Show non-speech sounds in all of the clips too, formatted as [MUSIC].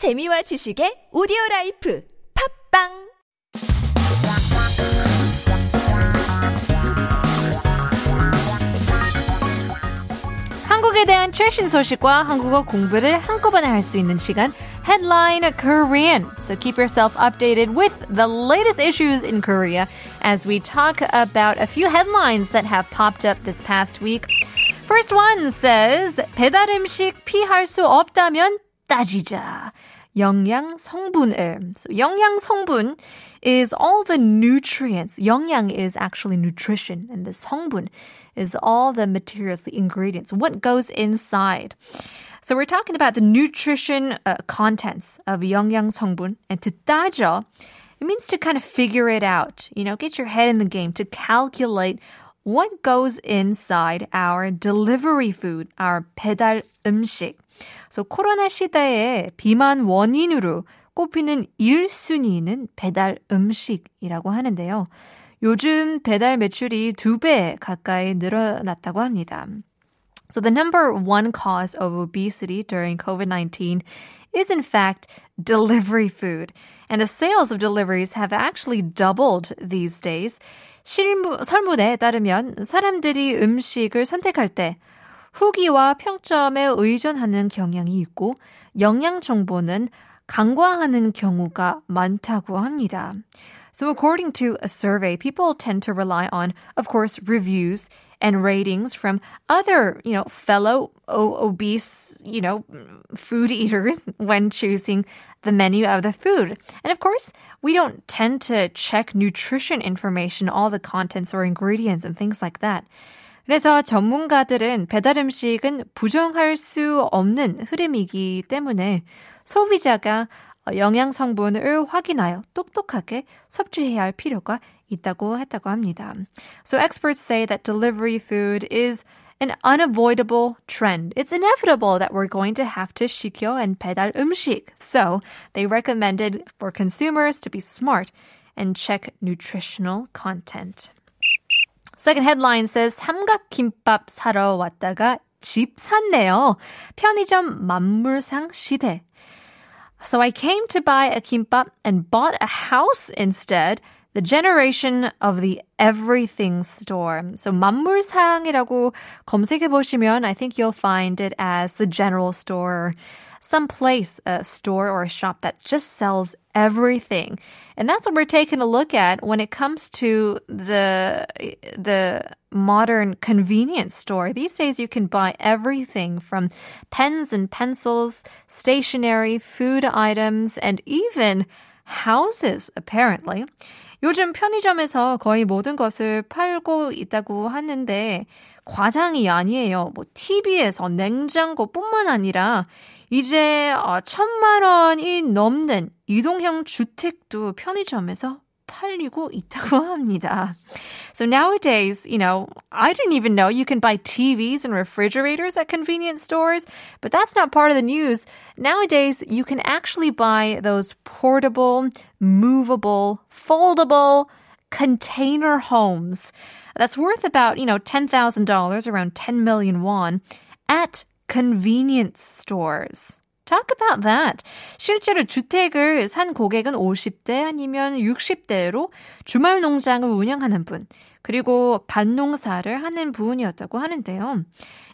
재미와 지식의 오디오 라이프 팝빵 한국에 대한 최신 소식과 한국어 공부를 한꺼번에 할 수 있는 시간 Headline Korean. So keep yourself updated with the latest issues in Korea as we talk about a few headlines that have popped up this past week. First one says 배달 음식 피할 수 없다면 따지자. 영양 성분을. So 영양 성분 is all the nutrients. 영양 is actually nutrition and the 성분 is all the materials, the ingredients, what goes inside. So we're talking about the nutrition uh, contents of 영양 성분 and to 따져 it means to kind of figure it out, you know, get your head in the game to calculate what goes inside our delivery food, our 배달 음식. So 코로나 시대에 비만 원인으로 꼽히는 1순위는 배달 음식이라고 하는데요. 요즘 배달 매출이 두 배 가까이 늘어났다고 합니다. So the number one cause of obesity during COVID-19 is in fact delivery food. And the sales of deliveries have actually doubled these days. 실무, 설문에 따르면 사람들이 음식을 선택할 때 후기와 평점에 의존하는 경향이 있고 영양 정보는 간과하는 경우가 많다고 합니다. So according to a survey, people tend to rely on, of course, reviews and ratings from other, you know, fellow o- obese, you know, food eaters [LAUGHS] when choosing the menu of the food. And of course, we don't tend to check nutrition information, all the contents or ingredients and things like that. 그래서 전문가들은 배달 음식은 부정할 수 없는 흐름이기 때문에 소비자가 영양 성분을 확인하여 똑똑하게 섭취해야 할 필요가 있다고 했다고 합니다. So experts say that delivery food is an unavoidable trend. It's inevitable that we're going to have to 시켜 and 배달 음식. So they recommended for consumers to be smart and check nutritional content. Second headline says 삼각김밥 사러 왔다가 집 샀네요. 편의점 만물상 시대. So I came to buy a kimbap and bought a house instead. The generation of the everything store. So 만물상이라고 검색해 보시면 I think you'll find it as the general store, some place, a store or a shop that just sells everything. And that's what we're taking a look at when it comes to the the modern convenience store. These days you can buy everything from pens and pencils, stationery, food items, and even houses apparently. 요즘 편의점에서 거의 모든 것을 팔고 있다고 하는데 과장이 아니에요. 뭐 TV에서 냉장고뿐만 아니라 이제 천만 원이 넘는 이동형 주택도 편의점에서 팔리고 있다고 [LAUGHS] 합니다. So nowadays, you know, I didn't even know you can buy TVs and refrigerators at convenience stores, but that's not part of the news. Nowadays, you can actually buy those portable, movable, foldable container homes. That's worth about, you know, $10,000, around 10 million won at convenience stores. Talk about that. 실제로 주택을 산 고객은 50대 아니면 60대로 주말 농장을 운영하는 분, 그리고 밭농사를 하는 분이었다고 하는데요.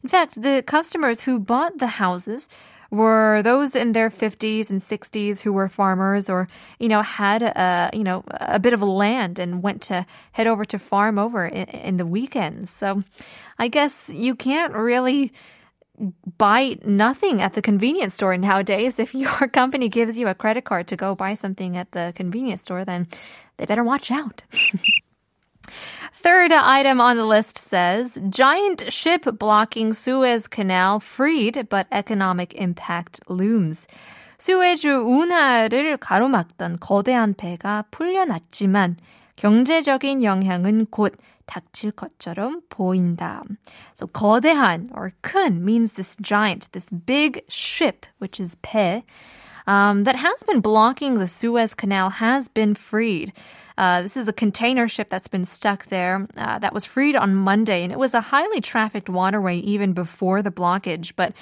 In fact, the customers who bought the houses were those in their 50s and 60s who were farmers or you know had a you know a bit of land and went to head over to farm over in, in the weekends so i guess you can't really buy nothing at the convenience store nowadays. If your company [LAUGHS] gives you a credit card to go buy something at the convenience store, then they better watch out. [LAUGHS] Third item on the list says giant ship blocking Suez Canal freed, but economic impact looms. 수에즈 운하를 가로막던 거대한 배가 풀려났지만 경제적인 영향은 곧 닥칠 것처럼 보인다. So 거대한 or 큰 means this giant, this big ship, which is 배. um, that has been blocking the Suez Canal has been freed. Uh, this is a container ship that's been stuck there uh, that was freed on Monday, and it was a highly trafficked waterway even before the blockage. But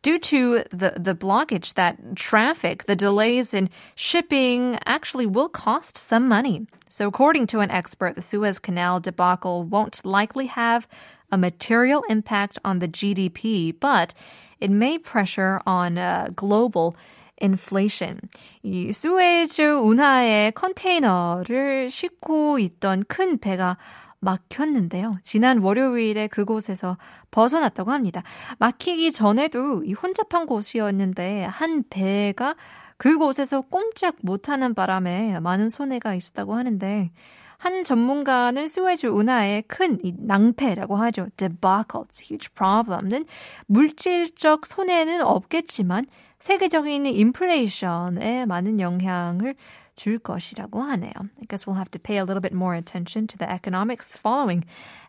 due to the, the blockage, that traffic, the delays in shipping actually will cost some money. So, according to an expert, the Suez Canal debacle won't likely have a material impact on the GDP, but it may pressure on uh, global inflation. 이 스웨즈 운하에 컨테이너를 싣고 있던 큰 배가 막혔는데요. 지난 월요일에 그곳에서 벗어났다고 합니다. 막히기 전에도 이 혼잡한 곳이었는데 한 배가 그곳에서 꼼짝 못하는 바람에 많은 손해가 있었다고 하는데 한 전문가는 스웨즈 운하의 큰 낭패라고 하죠. debacle, huge problem는 물질적 손해는 없겠지만 세계적인 인플레이션에 많은 영향을 줄 것이라고 하네요. I guess we'll have to pay a little bit more attention to the economics following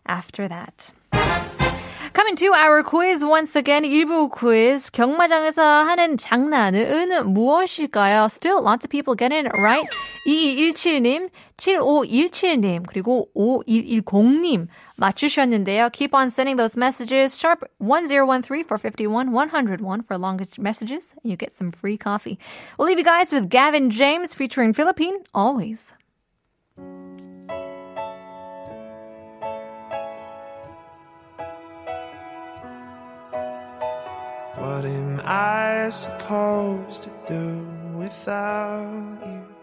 after that. Coming to our quiz once again, 1부 quiz. 경마장에서 하는 장난은 무엇일까요? Still lots of people getting it right. 2217님, 7517님, 그리고 5110님 맞추셨는데요. Keep on sending those messages. Sharp 1013 for 51, 101 for longest messages. And you get some free coffee. We'll leave you guys with Gavin James featuring Philippine, always. What am I supposed to do without you?